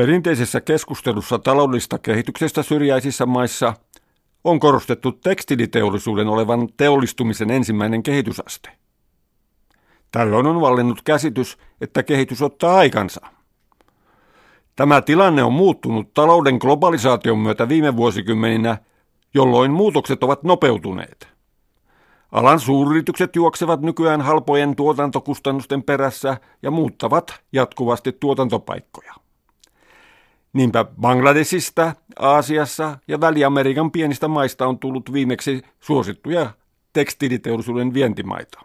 Perinteisessä keskustelussa taloudellista kehityksestä syrjäisissä maissa on korostettu tekstiliteollisuuden olevan teollistumisen ensimmäinen kehitysaste. Tällöin on vallinnut käsitys, että kehitys ottaa aikansa. Tämä tilanne on muuttunut talouden globalisaation myötä viime vuosikymmeninä, jolloin muutokset ovat nopeutuneet. Alan suuryritykset juoksevat nykyään halpojen tuotantokustannusten perässä ja muuttavat jatkuvasti tuotantopaikkoja. Niinpä Bangladesista, Aasiassa ja Väli-Amerikan pienistä maista on tullut viimeksi suosittuja tekstiiliteollisuuden vientimaita.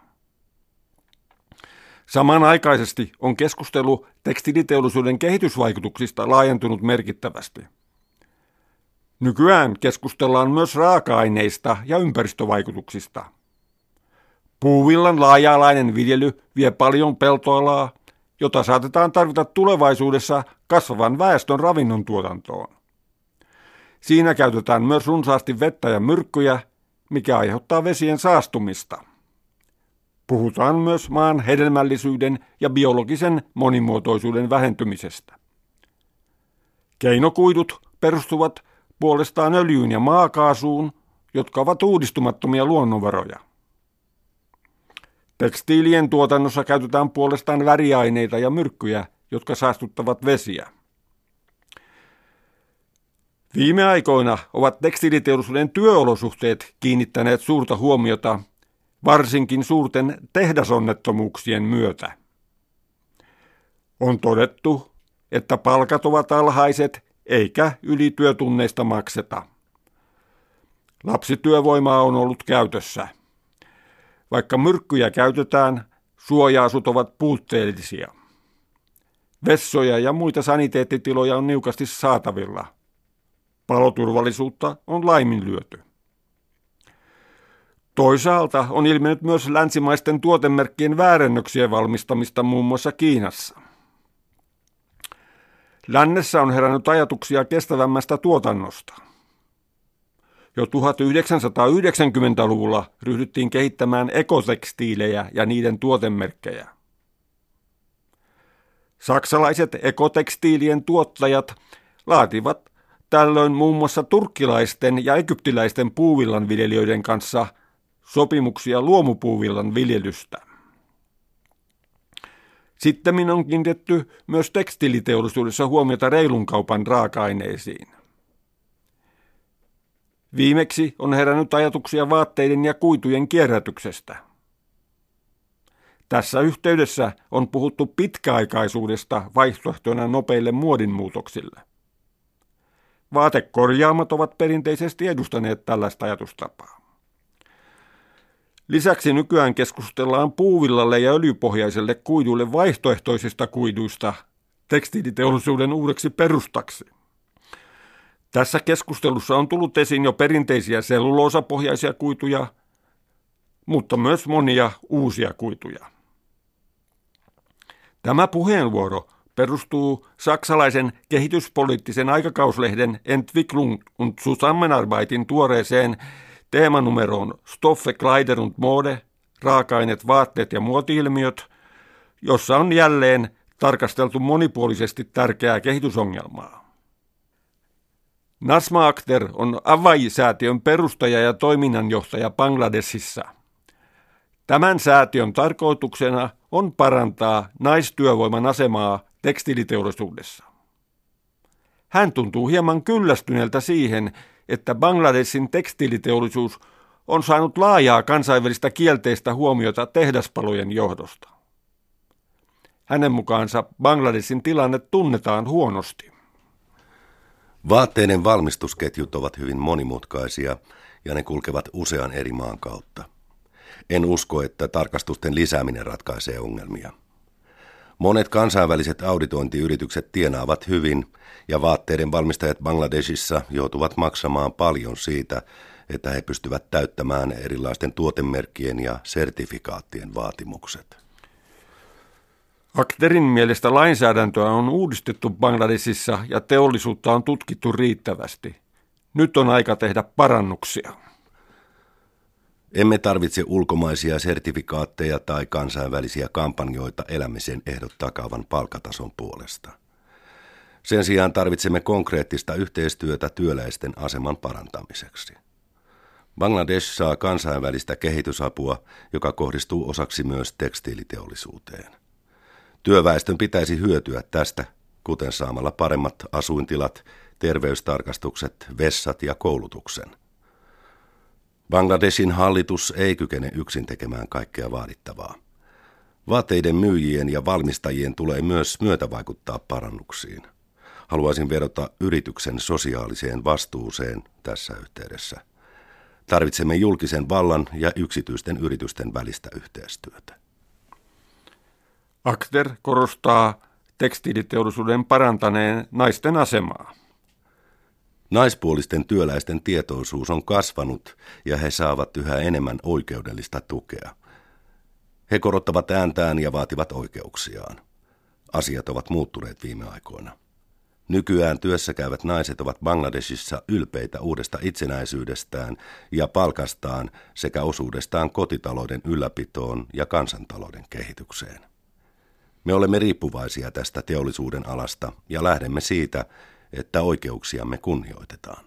Samanaikaisesti on keskustelu tekstiiliteollisuuden kehitysvaikutuksista laajentunut merkittävästi. Nykyään keskustellaan myös raaka-aineista ja ympäristövaikutuksista. Puuvillan laaja-alainen viljely vie paljon peltoalaa, jota saatetaan tarvita tulevaisuudessa kasvavan väestön ravinnon tuotantoon. Siinä käytetään myös runsaasti vettä ja myrkkyjä, mikä aiheuttaa vesien saastumista. Puhutaan myös maan hedelmällisyyden ja biologisen monimuotoisuuden vähentymisestä. Keinokuidut perustuvat puolestaan öljyyn ja maakaasuun, jotka ovat uudistumattomia luonnonvaroja. Tekstiilien tuotannossa käytetään puolestaan väriaineita ja myrkkyjä, jotka saastuttavat vesiä. Viime aikoina ovat tekstiiliteollisuuden työolosuhteet kiinnittäneet suurta huomiota, varsinkin suurten tehdasonnettomuuksien myötä. On todettu, että palkat ovat alhaiset eikä ylityötunneista makseta. Lapsityövoimaa on ollut käytössä. Vaikka myrkkyjä käytetään, suojaasut ovat puutteellisia. Vessoja ja muita saniteettitiloja on niukasti saatavilla. Paloturvallisuutta on laiminlyöty. Toisaalta on ilmennyt myös länsimaisten tuotemerkkien väärennöksien valmistamista muun muassa Kiinassa. Lännessä on herännyt ajatuksia kestävämmästä tuotannosta. Jo 1990-luvulla ryhdyttiin kehittämään ekotekstiilejä ja niiden tuotemerkkejä. Saksalaiset ekotekstiilien tuottajat laativat tällöin muun muassa turkkilaisten ja egyptiläisten puuvillan viljelijöiden kanssa sopimuksia luomupuuvillan viljelystä. Sitten on kiinnitetty myös tekstiiliteollisuudessa huomiota reilun kaupan raaka-aineisiin. Viimeksi on herännyt ajatuksia vaatteiden ja kuitujen kierrätyksestä. Tässä yhteydessä on puhuttu pitkäaikaisuudesta vaihtoehtona nopeille muodinmuutoksille. Vaatekorjaamat ovat perinteisesti edustaneet tällaista ajatustapaa. Lisäksi nykyään keskustellaan puuvillalle ja öljypohjaiselle kuiduille vaihtoehtoisista kuiduista tekstiiliteollisuuden uudeksi perustaksi. Tässä keskustelussa on tullut esiin jo perinteisiä selluloosapohjaisia kuituja, mutta myös monia uusia kuituja. Tämä puheenvuoro perustuu saksalaisen kehityspoliittisen aikakauslehden Entwicklung und Zusammenarbeitin tuoreeseen teemanumeroon Stoffe, Kleider und Mode, raaka-aineet, vaatteet ja muotiilmiöt, jossa on jälleen tarkasteltu monipuolisesti tärkeää kehitysongelmaa. Nasma Akhter on Avai-säätiön perustaja ja toiminnanjohtaja Bangladesissa. Tämän säätiön tarkoituksena on parantaa naistyövoiman asemaa tekstiiliteollisuudessa. Hän tuntuu hieman kyllästyneeltä siihen, että Bangladesin tekstiiliteollisuus on saanut laajaa kansainvälistä kielteistä huomiota tehdaspalojen johdosta. Hänen mukaansa Bangladesin tilanne tunnetaan huonosti. Vaatteiden valmistusketjut ovat hyvin monimutkaisia ja ne kulkevat usean eri maan kautta. En usko, että tarkastusten lisääminen ratkaisee ongelmia. Monet kansainväliset auditointiyritykset tienaavat hyvin ja vaatteiden valmistajat Bangladesissa joutuvat maksamaan paljon siitä, että he pystyvät täyttämään erilaisten tuotemerkkien ja sertifikaattien vaatimukset. Akterin mielestä lainsäädäntöä on uudistettu Bangladesissa ja teollisuutta on tutkittu riittävästi. Nyt on aika tehdä parannuksia. Emme tarvitse ulkomaisia sertifikaatteja tai kansainvälisiä kampanjoita elämisen ehdot takaavan palkatason puolesta. Sen sijaan tarvitsemme konkreettista yhteistyötä työläisten aseman parantamiseksi. Bangladesh saa kansainvälistä kehitysapua, joka kohdistuu osaksi myös tekstiiliteollisuuteen. Työväestön pitäisi hyötyä tästä, kuten saamalla paremmat asuintilat, terveystarkastukset, vessat ja koulutuksen. Bangladeshin hallitus ei kykene yksin tekemään kaikkea vaadittavaa. Vaatteiden myyjien ja valmistajien tulee myös myötävaikuttaa parannuksiin. Haluaisin vedota yrityksen sosiaaliseen vastuuseen tässä yhteydessä. Tarvitsemme julkisen vallan ja yksityisten yritysten välistä yhteistyötä. Akter korostaa tekstiiliteollisuuden parantaneen naisten asemaa. Naispuolisten työläisten tietoisuus on kasvanut ja he saavat yhä enemmän oikeudellista tukea. He korottavat ääntään ja vaativat oikeuksiaan. Asiat ovat muuttuneet viime aikoina. Nykyään työssä käyvät naiset ovat Bangladesissa ylpeitä uudesta itsenäisyydestään ja palkastaan sekä osuudestaan kotitalouden ylläpitoon ja kansantalouden kehitykseen. Me olemme riippuvaisia tästä teollisuuden alasta ja lähdemme siitä, että oikeuksiamme kunnioitetaan.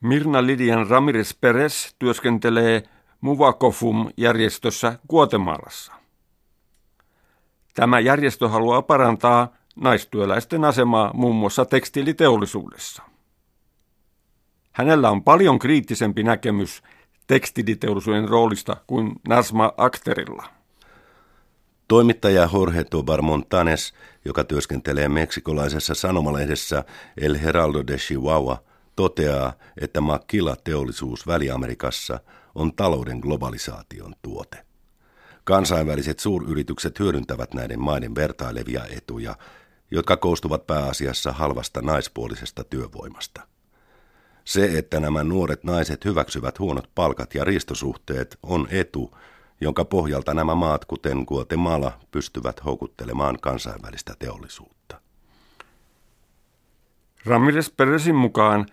Mirna Lidian Ramirez Perez työskentelee Muvakofum-järjestössä Guatemalassa. Tämä järjestö haluaa parantaa naistyöläisten asemaa muun muassa tekstiiliteollisuudessa. Hänellä on paljon kriittisempi näkemys tekstiiliteollisuuden roolista kuin Nasma Akterilla. Toimittaja Jorge Tobar Montanes, joka työskentelee meksikolaisessa sanomalehdessä El Heraldo de Chihuahua, toteaa, että Maquila-teollisuus Väli-Amerikassa on talouden globalisaation tuote. Kansainväliset suuryritykset hyödyntävät näiden maiden vertailevia etuja jotka koostuvat pääasiassa halvasta naispuolisesta työvoimasta. Se, että nämä nuoret naiset hyväksyvät huonot palkat ja ristosuhteet, on etu, jonka pohjalta nämä maat, kuten Guatemala, pystyvät houkuttelemaan kansainvälistä teollisuutta. Ramirez Perezin mukaan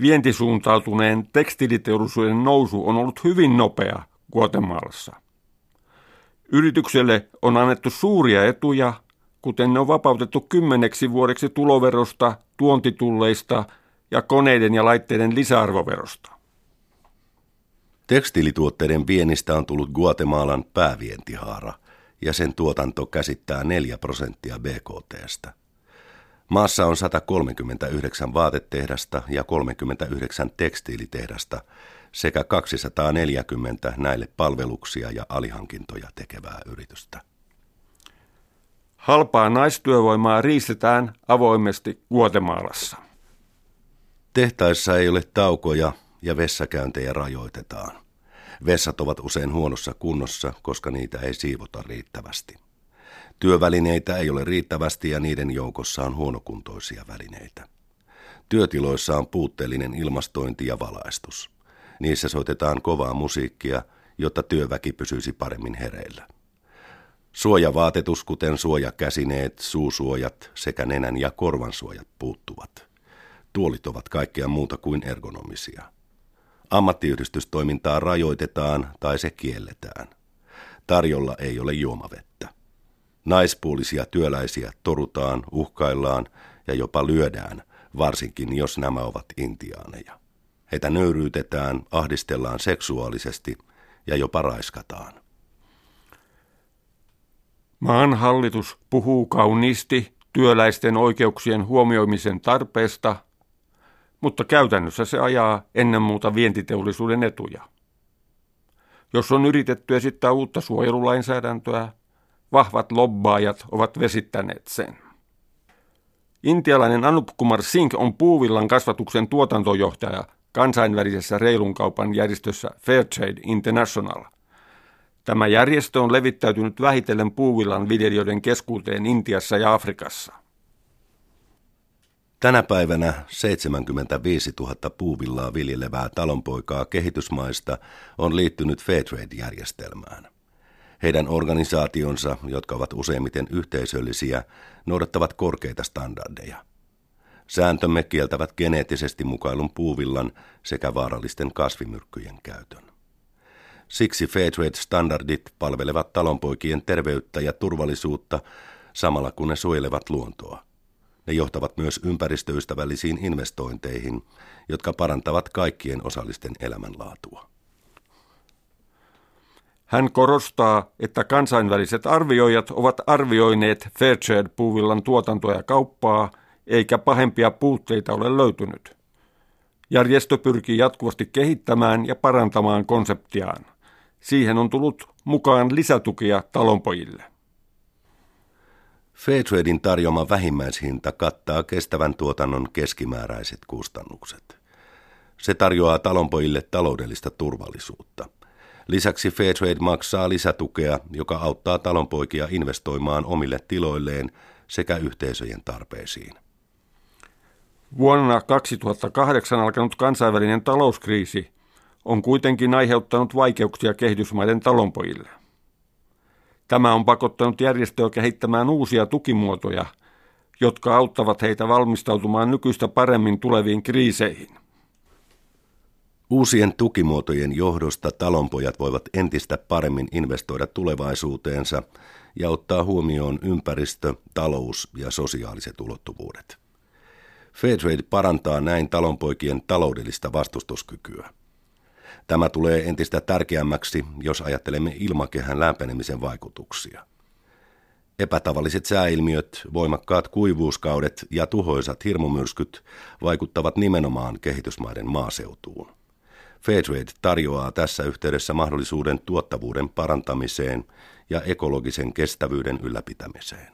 vientisuuntautuneen tekstiiliteollisuuden nousu on ollut hyvin nopea Guatemalassa. Yritykselle on annettu suuria etuja kuten ne on vapautettu kymmeneksi vuodeksi tuloverosta, tuontitulleista ja koneiden ja laitteiden lisäarvoverosta. Tekstiilituotteiden viennistä on tullut Guatemalan päävientihaara ja sen tuotanto käsittää 4 prosenttia BKTstä. Maassa on 139 vaatetehdasta ja 39 tekstiilitehdasta sekä 240 näille palveluksia ja alihankintoja tekevää yritystä. Halpaa naistyövoimaa riistetään avoimesti Guatemalassa. Tehtaissa ei ole taukoja ja vessakäyntejä rajoitetaan. Vessat ovat usein huonossa kunnossa, koska niitä ei siivota riittävästi. Työvälineitä ei ole riittävästi ja niiden joukossa on huonokuntoisia välineitä. Työtiloissa on puutteellinen ilmastointi ja valaistus. Niissä soitetaan kovaa musiikkia, jotta työväki pysyisi paremmin hereillä. Suojavaatetus, kuten suojakäsineet, suusuojat sekä nenän ja korvan suojat puuttuvat. Tuolit ovat kaikkea muuta kuin ergonomisia. Ammattiyhdistystoimintaa rajoitetaan tai se kielletään. Tarjolla ei ole juomavettä. Naispuolisia työläisiä torutaan, uhkaillaan ja jopa lyödään, varsinkin jos nämä ovat intiaaneja. Heitä nöyryytetään, ahdistellaan seksuaalisesti ja jopa raiskataan. Maan hallitus puhuu kauniisti työläisten oikeuksien huomioimisen tarpeesta, mutta käytännössä se ajaa ennen muuta vientiteollisuuden etuja. Jos on yritetty esittää uutta suojelulainsäädäntöä, vahvat lobbaajat ovat vesittäneet sen. Intialainen Anup Kumar Singh on puuvillan kasvatuksen tuotantojohtaja kansainvälisessä reilun kaupan järjestössä Fairtrade International – Tämä järjestö on levittäytynyt vähitellen puuvillan viljelijöiden keskuuteen Intiassa ja Afrikassa. Tänä päivänä 75 000 puuvillaa viljelevää talonpoikaa kehitysmaista on liittynyt Fairtrade-järjestelmään. Heidän organisaationsa, jotka ovat useimmiten yhteisöllisiä, noudattavat korkeita standardeja. Sääntömme kieltävät geneettisesti mukailun puuvillan sekä vaarallisten kasvimyrkkyjen käytön. Siksi Fairtrade-standardit palvelevat talonpoikien terveyttä ja turvallisuutta samalla kun ne suojelevat luontoa. Ne johtavat myös ympäristöystävällisiin investointeihin, jotka parantavat kaikkien osallisten elämänlaatua. Hän korostaa, että kansainväliset arvioijat ovat arvioineet Fairtrade-puuvillan tuotantoa ja kauppaa, eikä pahempia puutteita ole löytynyt. Järjestö pyrkii jatkuvasti kehittämään ja parantamaan konseptiaan. Siihen on tullut mukaan lisätukia talonpojille. Fairtradein tarjoama vähimmäishinta kattaa kestävän tuotannon keskimääräiset kustannukset. Se tarjoaa talonpojille taloudellista turvallisuutta. Lisäksi Fairtrade maksaa lisätukea, joka auttaa talonpoikia investoimaan omille tiloilleen sekä yhteisöjen tarpeisiin. Vuonna 2008 alkanut kansainvälinen talouskriisi on kuitenkin aiheuttanut vaikeuksia kehitysmaiden talonpojille. Tämä on pakottanut järjestöä kehittämään uusia tukimuotoja, jotka auttavat heitä valmistautumaan nykyistä paremmin tuleviin kriiseihin. Uusien tukimuotojen johdosta talonpojat voivat entistä paremmin investoida tulevaisuuteensa ja ottaa huomioon ympäristö, talous ja sosiaaliset ulottuvuudet. Fairtrade parantaa näin talonpoikien taloudellista vastustuskykyä. Tämä tulee entistä tärkeämmäksi, jos ajattelemme ilmakehän lämpenemisen vaikutuksia. Epätavalliset sääilmiöt, voimakkaat kuivuuskaudet ja tuhoisat hirmumyrskyt vaikuttavat nimenomaan kehitysmaiden maaseutuun. Fairtrade tarjoaa tässä yhteydessä mahdollisuuden tuottavuuden parantamiseen ja ekologisen kestävyyden ylläpitämiseen.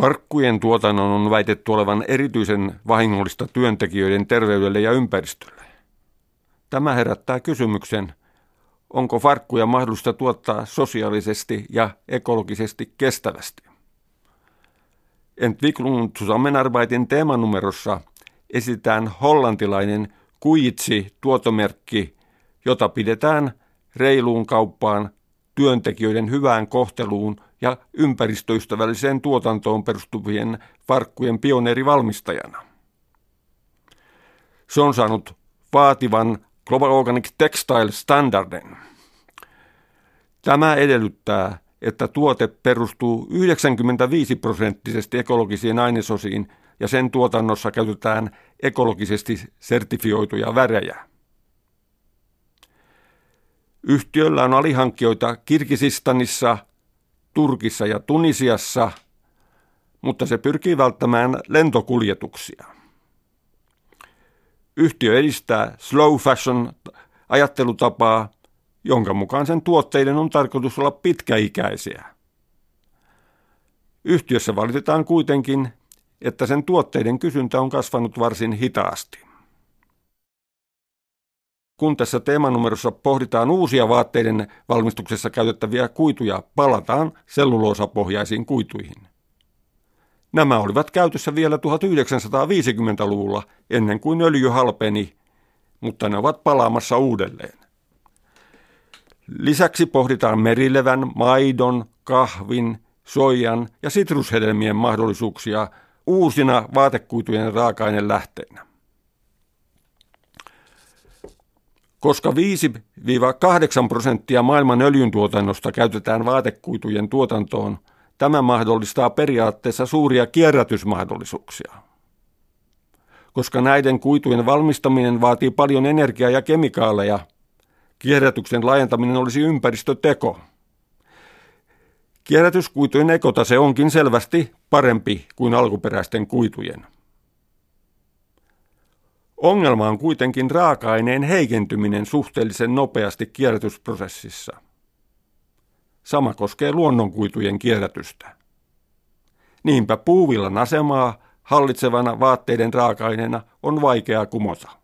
Farkkujen tuotannon on väitetty olevan erityisen vahingollista työntekijöiden terveydelle ja ympäristölle. Tämä herättää kysymyksen, onko farkkuja mahdollista tuottaa sosiaalisesti ja ekologisesti kestävästi. Entwicklung Zusammenarbeitin teemanumerossa esitään hollantilainen Kuitsi tuotomerkki, jota pidetään reiluun kauppaan, työntekijöiden hyvään kohteluun ja ympäristöystävälliseen tuotantoon perustuvien farkkujen pioneerivalmistajana. Se on saanut vaativan Global Organic Textile Standardin. Tämä edellyttää, että tuote perustuu 95 prosenttisesti ekologisiin ainesosiin ja sen tuotannossa käytetään ekologisesti sertifioituja värejä. Yhtiöllä on alihankkijoita Kirgisistanissa, Turkissa ja Tunisiassa, mutta se pyrkii välttämään lentokuljetuksia. Yhtiö edistää slow fashion ajattelutapaa, jonka mukaan sen tuotteiden on tarkoitus olla pitkäikäisiä. Yhtiössä valitetaan kuitenkin, että sen tuotteiden kysyntä on kasvanut varsin hitaasti. Kun tässä teemanumerossa pohditaan uusia vaatteiden valmistuksessa käytettäviä kuituja, palataan selluloosapohjaisiin kuituihin. Nämä olivat käytössä vielä 1950-luvulla ennen kuin öljy halpeni, mutta ne ovat palaamassa uudelleen. Lisäksi pohditaan merilevän, maidon, kahvin, soijan ja sitrushedelmien mahdollisuuksia uusina vaatekuitujen raaka lähteinä. Koska 5-8 prosenttia maailman öljyntuotannosta käytetään vaatekuitujen tuotantoon – Tämä mahdollistaa periaatteessa suuria kierrätysmahdollisuuksia. Koska näiden kuitujen valmistaminen vaatii paljon energiaa ja kemikaaleja, kierrätyksen laajentaminen olisi ympäristöteko. Kierrätyskuitujen ekotase onkin selvästi parempi kuin alkuperäisten kuitujen. Ongelma on kuitenkin raaka-aineen heikentyminen suhteellisen nopeasti kierrätysprosessissa. Sama koskee luonnonkuitujen kierrätystä. Niinpä puuvillan asemaa hallitsevana vaatteiden raaka-aineena on vaikea kumota.